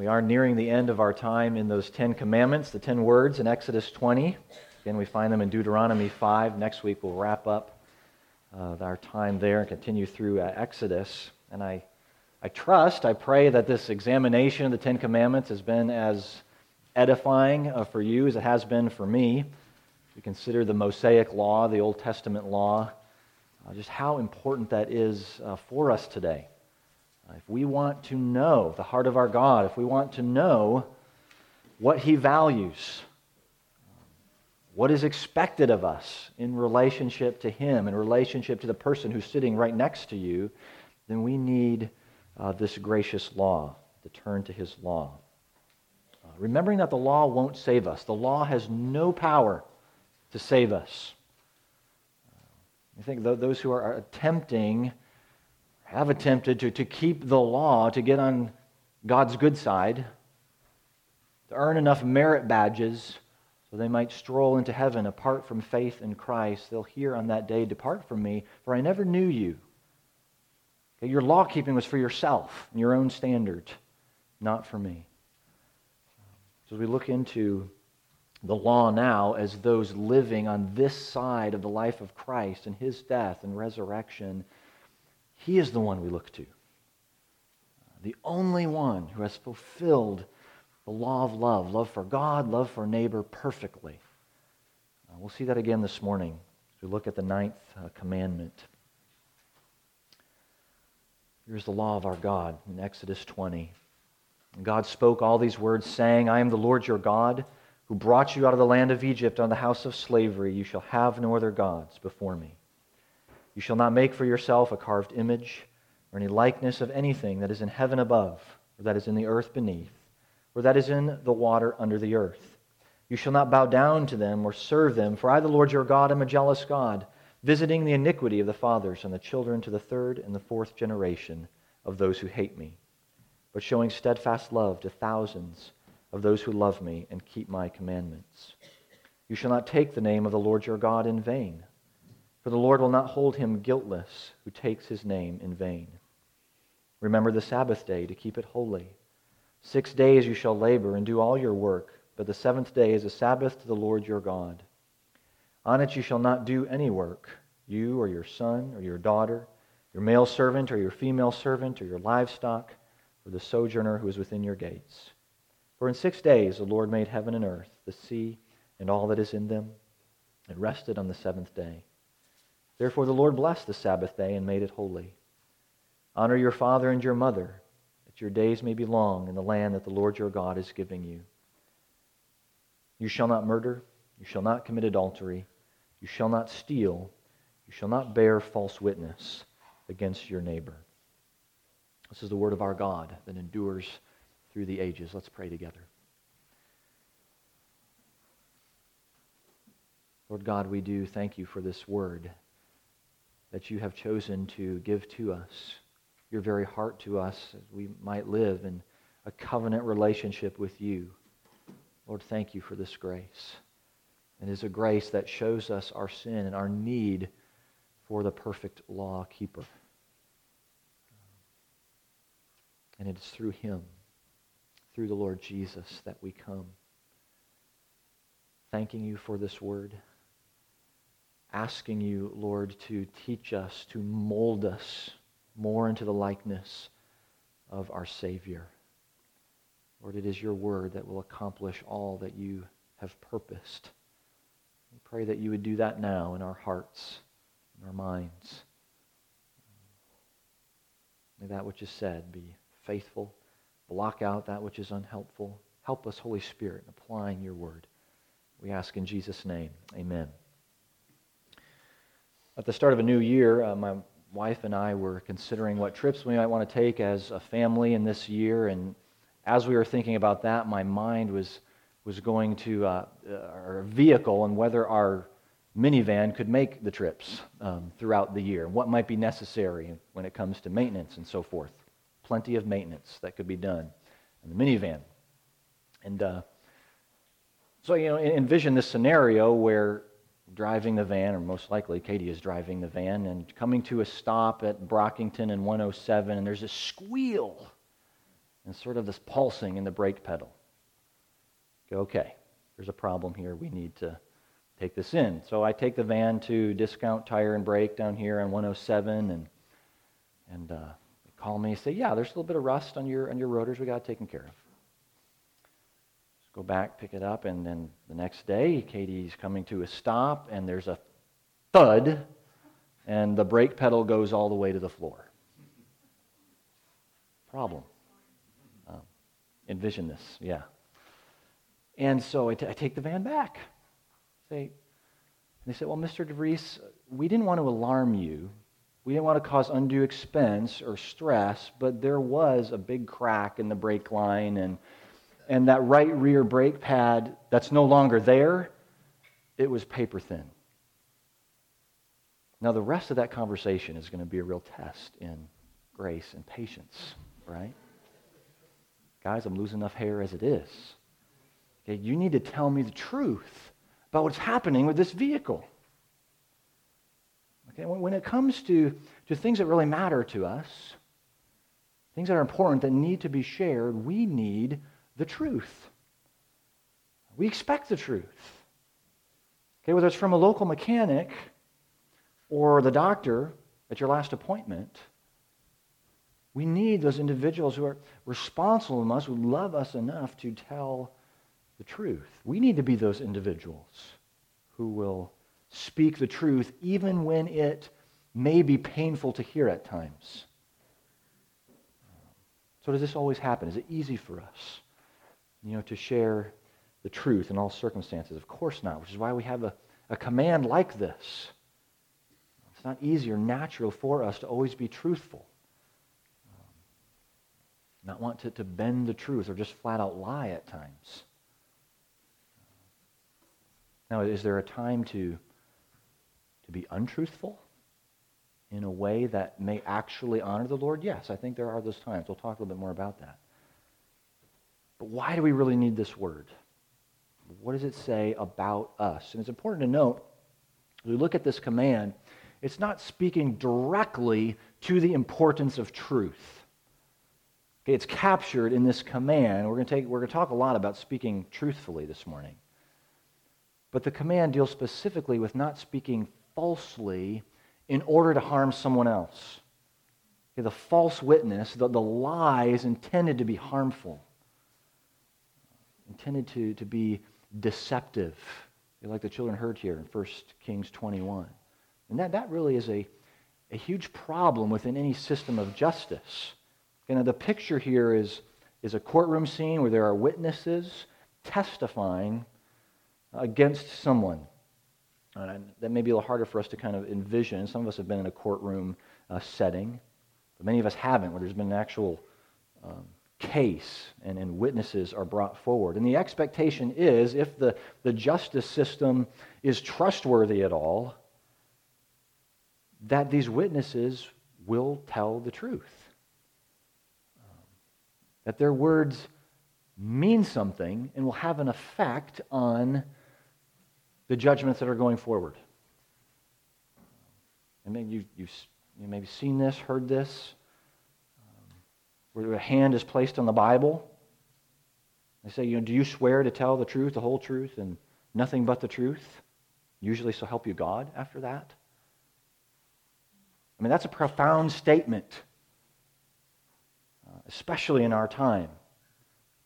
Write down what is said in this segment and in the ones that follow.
We are nearing the end of our time in those Ten Commandments, the ten words in Exodus 20. Again, we find them in Deuteronomy 5. Next week, we'll wrap up uh, our time there and continue through uh, Exodus. And I, I trust, I pray that this examination of the Ten Commandments has been as edifying uh, for you as it has been for me. We consider the Mosaic Law, the Old Testament law, uh, just how important that is uh, for us today. Uh, if we want to know the heart of our God, if we want to know what He values, what is expected of us in relationship to Him, in relationship to the person who's sitting right next to you, then we need uh, this gracious law to turn to His law. Uh, remembering that the law won't save us, the law has no power to save us. I think those who are attempting, have attempted to, to keep the law, to get on God's good side, to earn enough merit badges so they might stroll into heaven apart from faith in Christ, they'll hear on that day, Depart from me, for I never knew you. Okay, your law keeping was for yourself and your own standard, not for me. So as we look into the law now as those living on this side of the life of Christ and his death and resurrection, he is the one we look to. The only one who has fulfilled the law of love love for God, love for neighbor perfectly. Uh, we'll see that again this morning as we look at the ninth uh, commandment. Here's the law of our God in Exodus 20. And God spoke all these words, saying, I am the Lord your God who brought you out of the land of Egypt out of the house of slavery. You shall have no other gods before me. You shall not make for yourself a carved image or any likeness of anything that is in heaven above, or that is in the earth beneath, or that is in the water under the earth. You shall not bow down to them or serve them, for I, the Lord your God, am a jealous God, visiting the iniquity of the fathers and the children to the third and the fourth generation of those who hate me, but showing steadfast love to thousands of those who love me and keep my commandments. You shall not take the name of the Lord your God in vain, for the Lord will not hold him guiltless who takes his name in vain. Remember the Sabbath day to keep it holy. Six days you shall labor and do all your work, but the seventh day is a Sabbath to the Lord your God. On it you shall not do any work, you or your son or your daughter, your male servant or your female servant or your livestock, or the sojourner who is within your gates. For in six days the Lord made heaven and earth, the sea, and all that is in them, and rested on the seventh day. Therefore the Lord blessed the Sabbath day and made it holy. Honor your father and your mother, that your days may be long in the land that the Lord your God is giving you. You shall not murder, you shall not commit adultery, you shall not steal, you shall not bear false witness against your neighbor. This is the word of our God that endures through the ages. Let's pray together. Lord God, we do thank you for this word that you have chosen to give to us, your very heart to us, as we might live in a covenant relationship with you. Lord, thank you for this grace. It is a grace that shows us our sin and our need for the perfect law keeper. And it is through him through the Lord Jesus that we come. Thanking you for this word. Asking you, Lord, to teach us, to mold us more into the likeness of our Savior. Lord, it is your word that will accomplish all that you have purposed. We pray that you would do that now in our hearts, in our minds. May that which is said be faithful block out that which is unhelpful. Help us, Holy Spirit, in applying your word. We ask in Jesus' name. Amen. At the start of a new year, uh, my wife and I were considering what trips we might want to take as a family in this year. And as we were thinking about that, my mind was, was going to uh, uh our vehicle and whether our minivan could make the trips um, throughout the year, what might be necessary when it comes to maintenance and so forth plenty of maintenance that could be done in the minivan. And uh, so, you know, envision this scenario where driving the van, or most likely Katie is driving the van, and coming to a stop at Brockington and 107, and there's a squeal. and sort of this pulsing in the brake pedal. Go, okay, there's a problem here. We need to take this in. So I take the van to Discount Tire and Brake down here on 107, and and uh, they call me and say, yeah, there's a little bit of rust on your on your rotors. We got it taken care of. Go back, pick it up, and then the next day, Katie's coming to a stop, and there's a thud, and the brake pedal goes all the way to the floor. Problem. Um, envision this, yeah. And so I, t- I take the van back. Say, they say, well, Mr. DeVries, we didn't want to alarm you. We didn't want to cause undue expense or stress, but there was a big crack in the brake line, and, and that right rear brake pad that's no longer there, it was paper thin. Now, the rest of that conversation is going to be a real test in grace and patience, right? Guys, I'm losing enough hair as it is. Okay, you need to tell me the truth about what's happening with this vehicle. Okay, when it comes to, to things that really matter to us, things that are important that need to be shared, we need the truth. We expect the truth. Okay, whether it's from a local mechanic or the doctor at your last appointment, we need those individuals who are responsible to us, who love us enough to tell the truth. We need to be those individuals who will speak the truth even when it may be painful to hear at times. So does this always happen? Is it easy for us, you know, to share the truth in all circumstances? Of course not, which is why we have a, a command like this. It's not easy or natural for us to always be truthful. Um, not want to, to bend the truth or just flat out lie at times. Now, is there a time to, to be untruthful in a way that may actually honor the Lord? Yes, I think there are those times. We'll talk a little bit more about that. But why do we really need this word? What does it say about us? And it's important to note, as we look at this command, it's not speaking directly to the importance of truth. Okay, it's captured in this command. We're going to take we're going to talk a lot about speaking truthfully this morning. But the command deals specifically with not speaking falsely in order to harm someone else. Okay, the false witness, the, the lie is intended to be harmful, intended to, to be deceptive, like the children heard here in 1 Kings 21. And that, that really is a, a huge problem within any system of justice. You know, the picture here is, is a courtroom scene where there are witnesses testifying against someone. And that may be a little harder for us to kind of envision. Some of us have been in a courtroom uh, setting, but many of us haven't, where there's been an actual um, case and, and witnesses are brought forward. And the expectation is if the, the justice system is trustworthy at all, that these witnesses will tell the truth. Um, that their words mean something and will have an effect on the judgments that are going forward. And maybe you've, you've you maybe seen this, heard this, where a hand is placed on the Bible. They say, you know, do you swear to tell the truth, the whole truth, and nothing but the truth? Usually, so help you God after that. I mean, that's a profound statement, uh, especially in our time,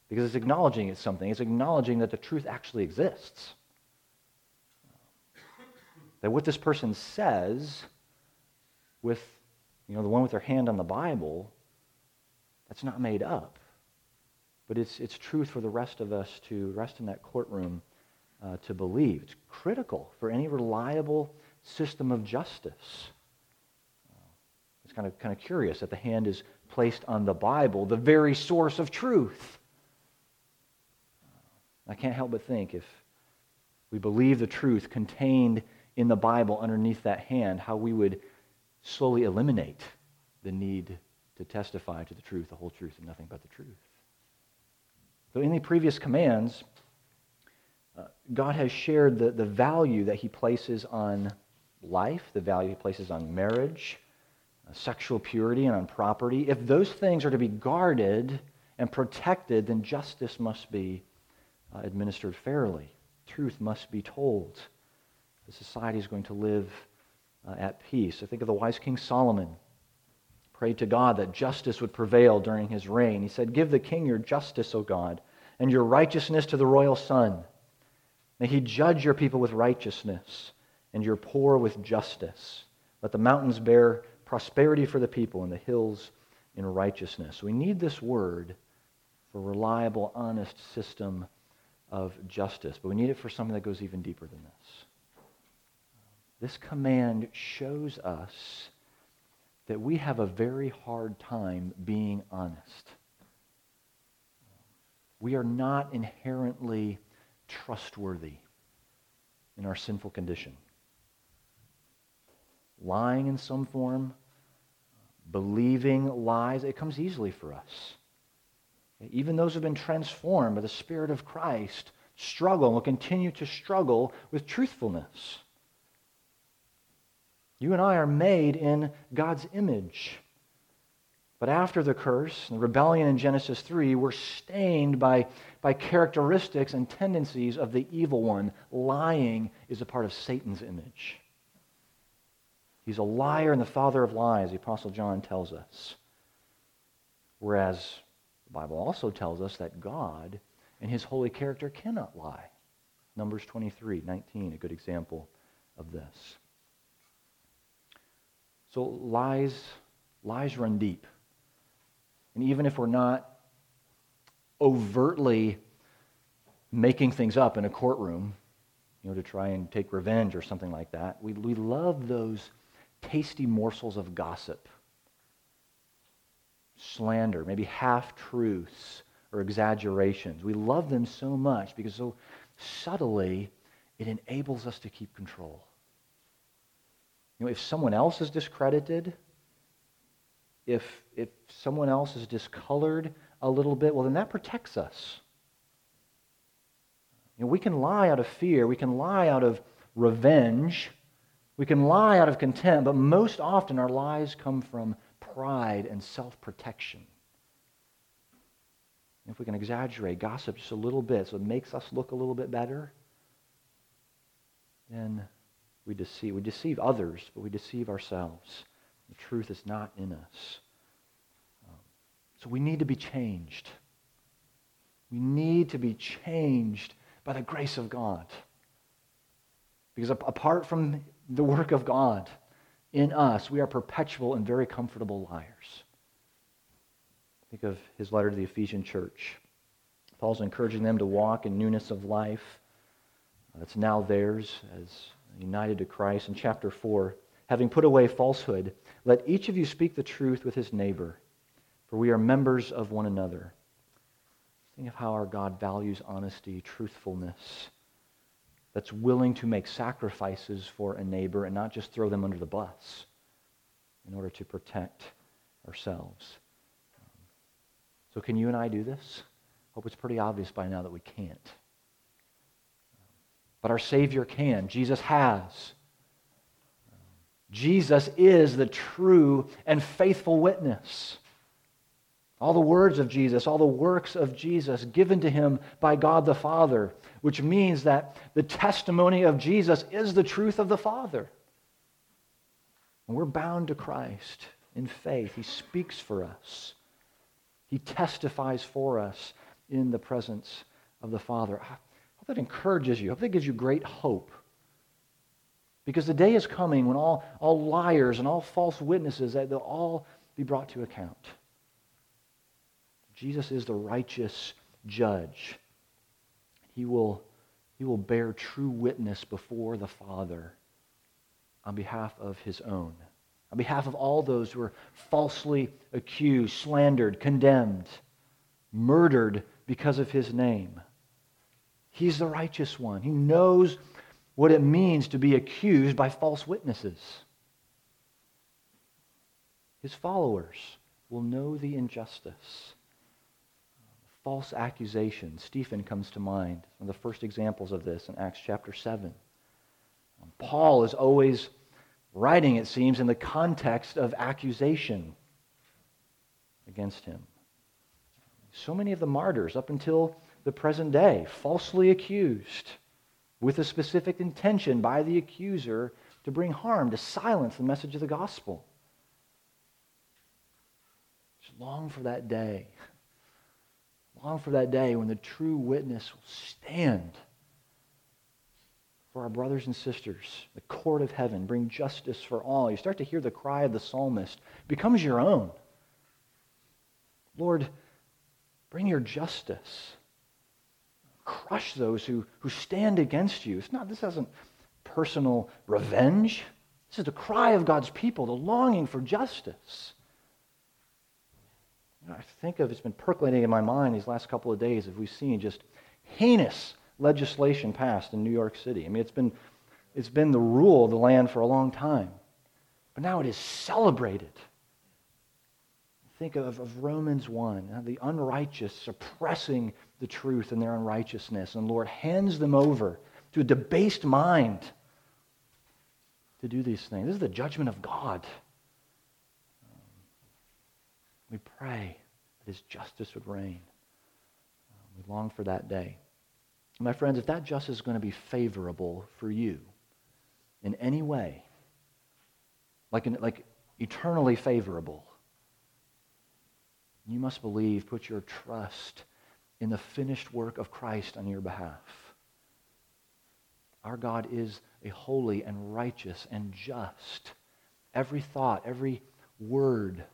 because it's acknowledging it's something. It's acknowledging that the truth actually exists that what this person says with you know the one with their hand on the bible that's not made up. But it's, it's truth for the rest of us to rest in that courtroom uh, to believe. It's critical for any reliable system of justice. Uh, it's kind of, kind of curious that the hand is placed on the bible the very source of truth. Uh, i can't help but think if we believe the truth contained in the Bible underneath that hand, how we would slowly eliminate the need to testify to the truth, the whole truth, and nothing but the truth. So, in the previous commands, uh, God has shared the, the value that He places on life, the value He places on marriage, uh, sexual purity, and on property. If those things are to be guarded and protected, then justice must be uh, administered fairly. Truth must be told. The society is going to live uh, at peace. I think of the wise King Solomon. Prayed to God that justice would prevail during his reign. He said, Give the king your justice, O God, and your righteousness to the royal son. May he judge your people with righteousness and your poor with justice. Let the mountains bear prosperity for the people and the hills in righteousness. We need this word for reliable, honest system of justice, but we need it for something that goes even deeper than this. This command shows us that we have a very hard time being honest. We are not inherently trustworthy in our sinful condition. Lying in some form, believing lies, it comes easily for us. Even those who have been transformed by the Spirit of Christ struggle and will continue to struggle with truthfulness. You and I are made in God's image. But after the curse, and the rebellion in Genesis 3, we're stained by, by characteristics and tendencies of the evil one. Lying is a part of Satan's image. He's a liar and the father of lies, the Apostle John tells us. Whereas the Bible also tells us that God and his holy character cannot lie. Numbers 23, 19, a good example of this. So lies, lies run deep. And even if we're not overtly making things up in a courtroom, you know, to try and take revenge or something like that, we, we love those tasty morsels of gossip, slander, maybe half truths or exaggerations. We love them so much because so subtly it enables us to keep control. You know, if someone else is discredited, if, if someone else is discolored a little bit, well, then that protects us. You know, we can lie out of fear, we can lie out of revenge, we can lie out of contempt, but most often our lies come from pride and self protection. If we can exaggerate, gossip just a little bit so it makes us look a little bit better, then we deceive. We deceive others, but we deceive ourselves. The truth is not in us. Um, so we need to be changed. We need to be changed by the grace of God. Because apart from the work of God in us, we are perpetual and very comfortable liars. Think of his letter to the Ephesian church. Paul's encouraging them to walk in newness of life. That's now theirs as united to Christ. In chapter 4, having put away falsehood, let each of you speak the truth with his neighbor, for we are members of one another. Think of how our God values honesty, truthfulness, that's willing to make sacrifices for a neighbor and not just throw them under the bus in order to protect ourselves. So, can you and I do this? Hope it's pretty obvious by now that we can't. But our Savior can. Jesus has. Jesus is the true and faithful witness. All the words of Jesus, all the works of Jesus given to him by God the Father, which means that the testimony of Jesus is the truth of the Father. And we're bound to Christ in faith. He speaks for us, He testifies for us in the presence of the Father hope that encourages you. I hope that gives you great hope. Because the day is coming when all, all liars and all false witnesses, that they'll all be brought to account. Jesus is the righteous judge. He will, he will bear true witness before the Father on behalf of his own, on behalf of all those who are falsely accused, slandered, condemned, murdered because of his name. He's the righteous one. He knows what it means to be accused by false witnesses. His followers will know the injustice. False accusation. Stephen comes to mind. One of the first examples of this in Acts chapter 7. Paul is always writing, it seems, in the context of accusation against him. So many of the martyrs up until the present day, falsely accused with a specific intention by the accuser to bring harm, to silence the message of the gospel. Just long for that day. Long for that day when the true witness will stand for our brothers and sisters, the court of heaven, bring justice for all. You start to hear the cry of the psalmist, it becomes your own. Lord, bring your justice. Crush those who, who stand against you. It's not, this isn't personal revenge. This is the cry of God's people, the longing for justice. I think of it's been percolating in my mind these last couple of days as we've seen just heinous legislation passed in New York City. I mean, it's been, it's been the rule of the land for a long time. But now it is celebrated. Think of, of Romans 1, the unrighteous suppressing the truth and their unrighteousness. And Lord hands them over to a debased mind to do these things. This is the judgment of God. Um, we pray that his justice would reign. Um, we long for that day. My friends, if that justice is going to be favorable for you in any way, like, like eternally favorable, you must believe, put your trust in the finished work of Christ on your behalf. Our God is a holy and righteous and just. Every thought, every word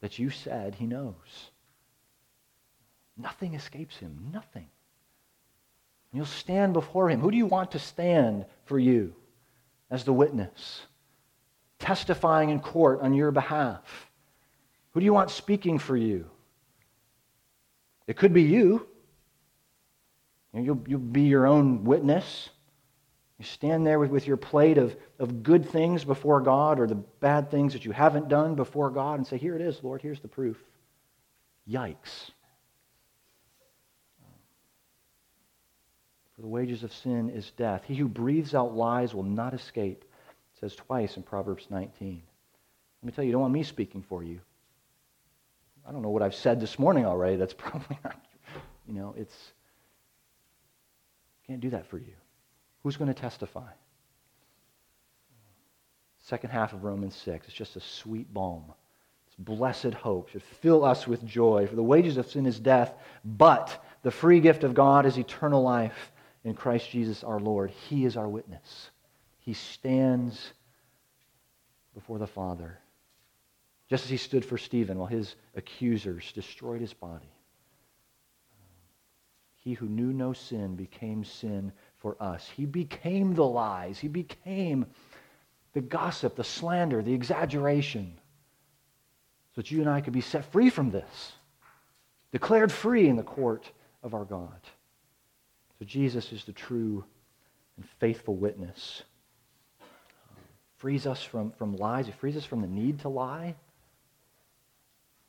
that you said, he knows. Nothing escapes him. Nothing. You'll stand before him. Who do you want to stand for you as the witness? Testifying in court on your behalf. Who do you want speaking for you? It could be you. You'll, you'll be your own witness. You stand there with, with your plate of, of good things before God or the bad things that you haven't done before God and say, Here it is, Lord, here's the proof. Yikes. For the wages of sin is death. He who breathes out lies will not escape. It says twice in Proverbs 19. Let me tell you, you don't want me speaking for you. I don't know what I've said this morning already. That's probably not, you know, it's, can't do that for you. Who's going to testify? Second half of Romans 6. It's just a sweet balm. It's blessed hope. Should fill us with joy. For the wages of sin is death, but the free gift of God is eternal life in Christ Jesus our Lord. He is our witness. He stands before the Father, just as he stood for Stephen while his accusers destroyed his body. He who knew no sin became sin for us. He became the lies. He became the gossip, the slander, the exaggeration, so that you and I could be set free from this, declared free in the court of our God. So Jesus is the true and faithful witness. frees us from, from lies. He frees us from the need to lie.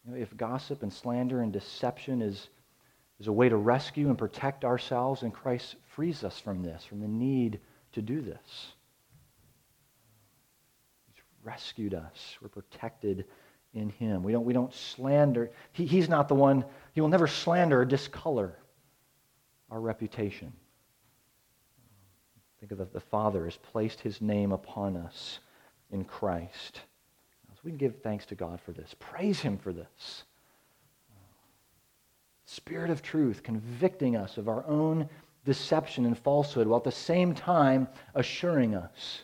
Know, if gossip and slander and deception is, is a way to rescue and protect ourselves, and Christ frees us from this, from the need to do this. He's rescued us. We're protected in him. We don't, we don't slander. He, he's not the one, he will never slander or discolor our reputation. Think of the, the Father has placed his name upon us in Christ. We can give thanks to God for this. Praise him for this. Spirit of truth convicting us of our own deception and falsehood while at the same time assuring us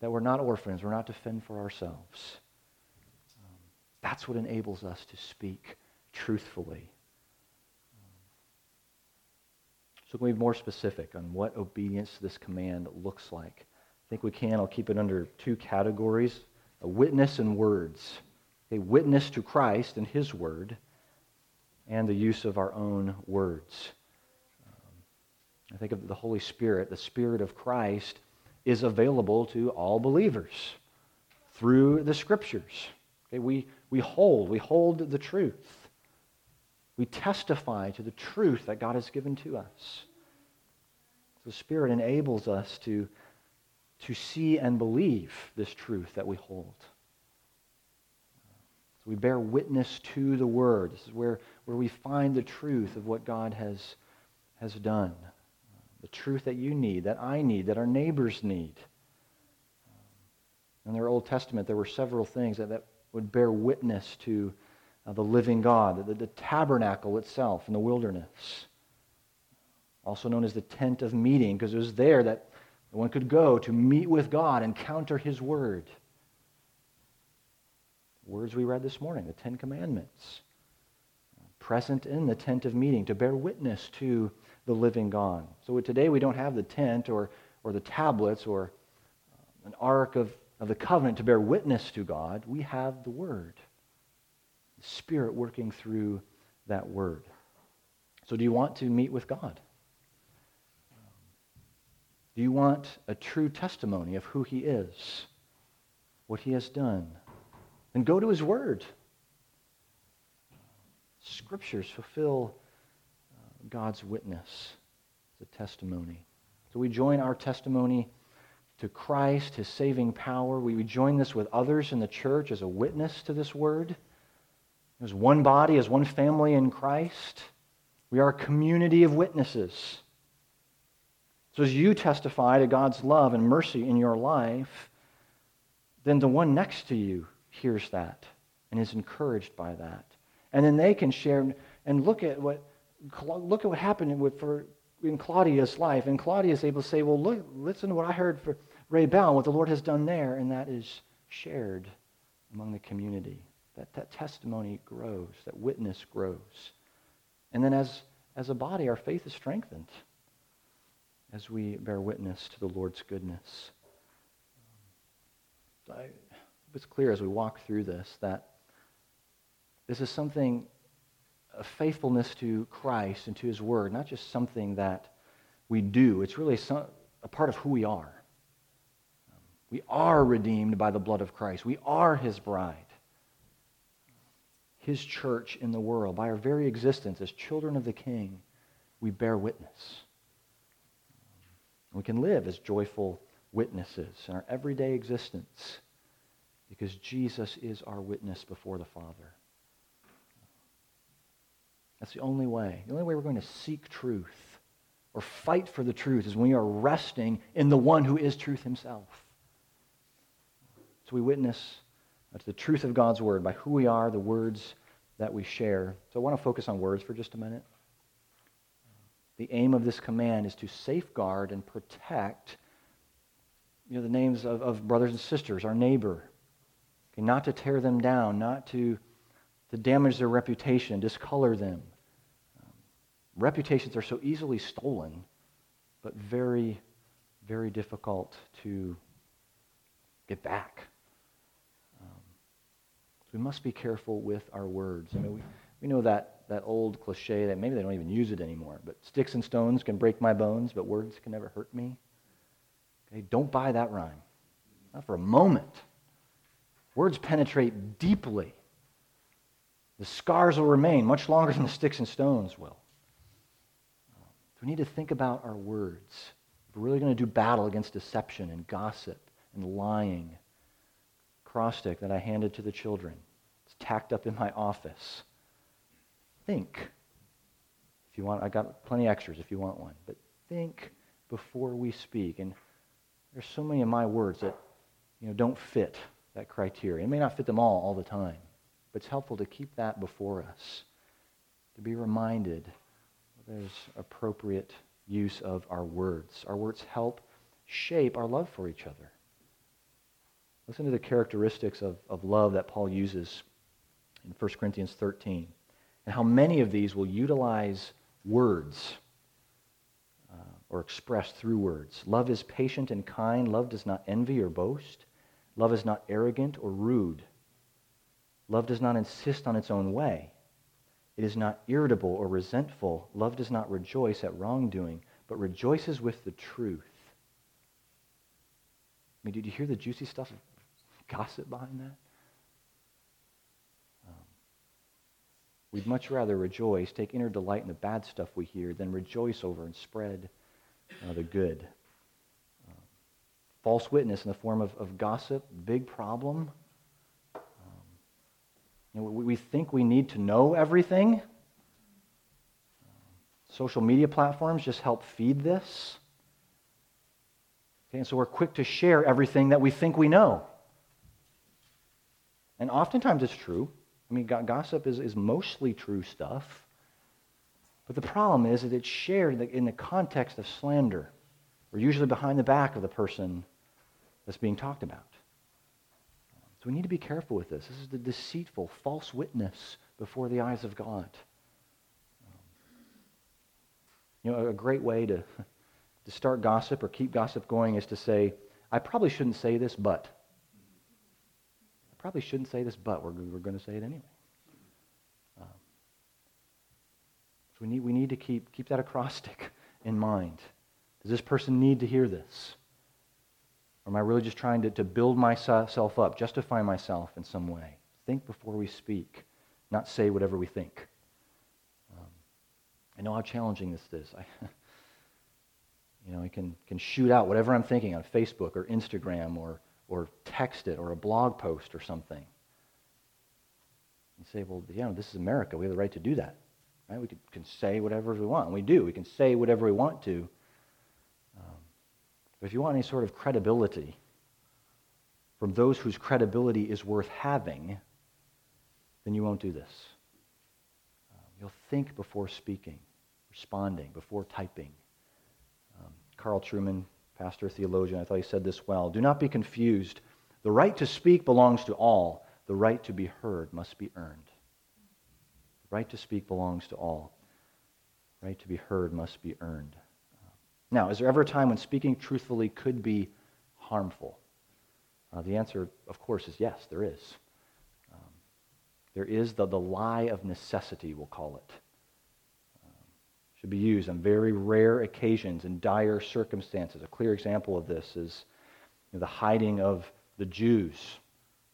that we're not orphans, we're not to fend for ourselves. That's what enables us to speak truthfully So can we be more specific on what obedience to this command looks like? I think we can. I'll keep it under two categories a witness in words. A witness to Christ and his word, and the use of our own words. Um, I think of the Holy Spirit. The Spirit of Christ is available to all believers through the Scriptures. Okay, we, we hold, we hold the truth. We testify to the truth that God has given to us. The Spirit enables us to, to see and believe this truth that we hold. So we bear witness to the Word. This is where, where we find the truth of what God has, has done. The truth that you need, that I need, that our neighbors need. In their Old Testament, there were several things that, that would bear witness to uh, the living God, the, the tabernacle itself in the wilderness, also known as the tent of meeting, because it was there that one could go to meet with God, encounter His Word. Words we read this morning, the Ten Commandments, present in the tent of meeting to bear witness to the living God. So today we don't have the tent or, or the tablets or uh, an ark of, of the covenant to bear witness to God. We have the Word. The Spirit working through that word. So, do you want to meet with God? Do you want a true testimony of who He is, what He has done? Then go to His Word. Scriptures fulfill uh, God's witness, the testimony. So we join our testimony to Christ, His saving power. We join this with others in the church as a witness to this Word as one body, as one family in Christ. We are a community of witnesses. So as you testify to God's love and mercy in your life, then the one next to you hears that and is encouraged by that. And then they can share and look at what look at what happened with, for, in Claudia's life. And Claudia is able to say, well, look, listen to what I heard for Ray Bell, what the Lord has done there, and that is shared among the community that, that testimony grows, that witness grows. And then as, as a body, our faith is strengthened as we bear witness to the Lord's goodness. It's clear as we walk through this that this is something, a faithfulness to Christ and to His Word, not just something that we do. It's really some, a part of who we are. We are redeemed by the blood of Christ. We are His bride his church in the world. By our very existence as children of the King, we bear witness. We can live as joyful witnesses in our everyday existence because Jesus is our witness before the Father. That's the only way. The only way we're going to seek truth or fight for the truth is when we are resting in the one who is truth himself. So we witness to the truth of God's word by who we are, the words that we share. So I want to focus on words for just a minute. The aim of this command is to safeguard and protect you know, the names of, of brothers and sisters, our neighbor. Okay, not to tear them down, not to, to damage their reputation, discolor them. Um, reputations are so easily stolen, but very, very difficult to get back we must be careful with our words. I mean, we, we know that, that old cliche that maybe they don't even use it anymore, but sticks and stones can break my bones, but words can never hurt me. Okay, don't buy that rhyme. Not for a moment. Words penetrate deeply. The scars will remain much longer than the sticks and stones will. We need to think about our words. If we're really going to do battle against deception and gossip and lying acrostic that I handed to the children. It's tacked up in my office. Think. If you want, I got plenty extras if you want one. But think before we speak. And there's so many of my words that you know don't fit that criteria. It may not fit them all all the time, but it's helpful to keep that before us, to be reminded there's appropriate use of our words. Our words help shape our love for each other. Listen to the characteristics of, of love that Paul uses in 1 Corinthians 13 and how many of these will utilize words uh, or express through words. Love is patient and kind. Love does not envy or boast. Love is not arrogant or rude. Love does not insist on its own way. It is not irritable or resentful. Love does not rejoice at wrongdoing, but rejoices with the truth. I mean, did you hear the juicy stuff gossip behind that? We'd much rather rejoice, take inner delight in the bad stuff we hear, than rejoice over and spread uh, the good. Um, false witness in the form of, of gossip, big problem. Um, You know, we think we need to know everything. Social media platforms just help feed this. Okay, and so we're quick to share everything that we think we know. And oftentimes it's true. I mean, gossip is, is mostly true stuff. But the problem is that it's shared in the context of slander, or usually behind the back of the person that's being talked about. So we need to be careful with this. This is the deceitful, false witness before the eyes of God. You know, a great way to, to start gossip or keep gossip going is to say, I probably shouldn't say this, but. Probably shouldn't say this, but we're, we're going to say it anyway. Um, so we need, we need to keep, keep that acrostic in mind. Does this person need to hear this? Or am I really just trying to, to build myself up, justify myself in some way? Think before we speak, not say whatever we think. Um, I know how challenging this is. I, you know, I can, can shoot out whatever I'm thinking on Facebook or Instagram or, or text it or a blog post or something. You say, well, you know, this is America. We have the right to do that. Right? We can, say whatever we want. And we do. We can say whatever we want to. But if you want any sort of credibility from those whose credibility is worth having, then you won't do this. Um, you'll think before speaking, responding, before typing. Um, Carl Trueman, pastor, theologian, I thought he said this well. Do not be confused. The right to speak belongs to all, the right to be heard must be earned. The right to speak belongs to all. The right to be heard must be earned. Now, is there ever a time when speaking truthfully could be harmful? Uh, the answer, of course, is yes, there is. Um, there is the, the lie of necessity, we'll call it. Um, should be used on very rare occasions in dire circumstances. A clear example of this is you know, the hiding of the Jews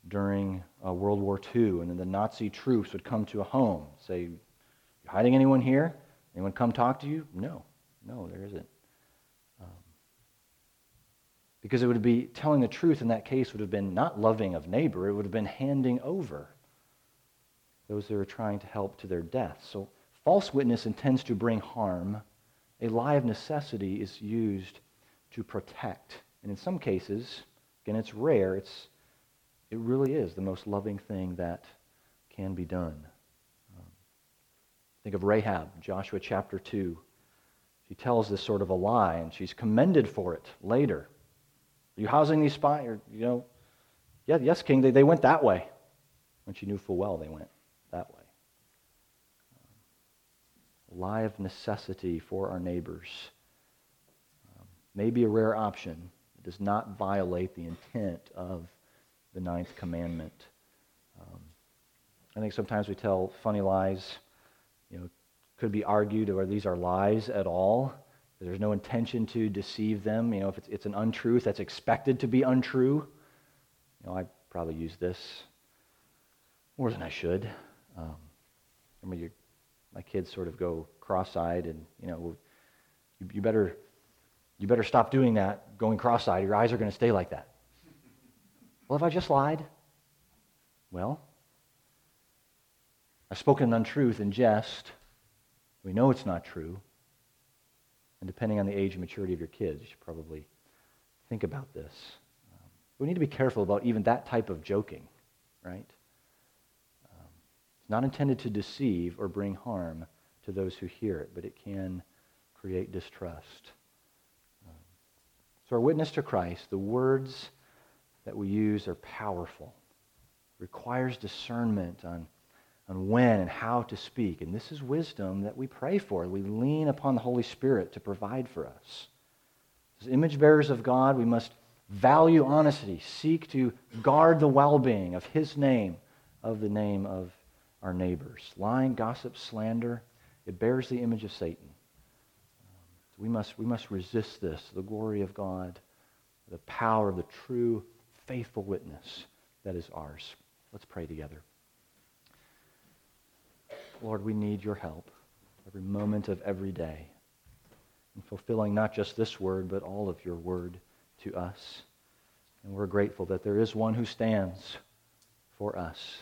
during uh, World War II, and then the Nazi troops would come to a home, say, "You hiding anyone here? Anyone come talk to you?" No, no, there isn't. Because it would be telling the truth in that case would have been not loving of neighbor, it would have been handing over those that are trying to help to their death. So false witness intends to bring harm. A lie of necessity is used to protect. And in some cases, again, it's rare, it's, it really is the most loving thing that can be done. Um, think of Rahab, Joshua chapter 2. She tells this sort of a lie, and she's commended for it later. Are you housing these spies? You know, yeah, yes, King, they, they went that way. When she knew full well they went that way. Lie of necessity for our neighbors um, may be a rare option. It does not violate the intent of the ninth commandment. Um, I think sometimes we tell funny lies. You know, could be argued, or these are lies at all. There's no intention to deceive them. You know, if it's, it's an untruth that's expected to be untrue, you know, I probably use this more than I should. Um, mean, you, my kids sort of go cross-eyed, and you know, you, you better you better stop doing that, going cross-eyed. Your eyes are going to stay like that. Well, if I just lied, well, I've spoken an untruth in jest. We know it's not true. And depending on the age and maturity of your kids, you should probably think about this. We need to be careful about even that type of joking, right? Not intended to deceive or bring harm to those who hear it, but it can create distrust. So, our witness to Christ, the words that we use are powerful. Requires discernment on on when and how to speak. And this is wisdom that we pray for. We lean upon the Holy Spirit to provide for us. As image bearers of God, we must value honesty, seek to guard the well being of His name, of the name of our neighbors. Lying, gossip, slander, it bears the image of Satan. We, must, we must resist this, the glory of God, the power of the true, faithful witness that is ours. Let's pray together. Lord, we need your help every moment of every day in fulfilling not just this word, but all of your word to us. And we're grateful that there is one who stands for us.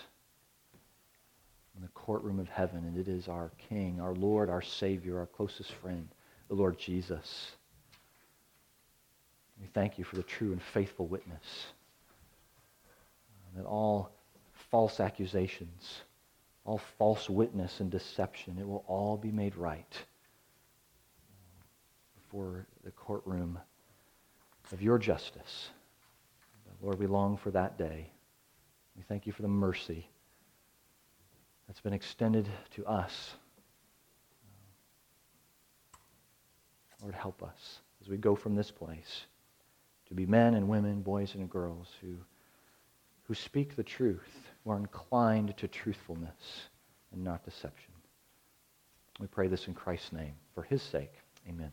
In the courtroom of heaven, and it is our King, our Lord, our Savior, our closest friend, the Lord Jesus. We thank you for the true and faithful witness that all false accusations, all false witness and deception, it will all be made right before the courtroom of your justice. Lord, we long for that day. We thank you for the mercy that's been extended to us. Lord, help us as we go from this place to be men and women, boys and girls who, who speak the truth, who are inclined to truthfulness and not deception. We pray this in Christ's name. For his sake, amen.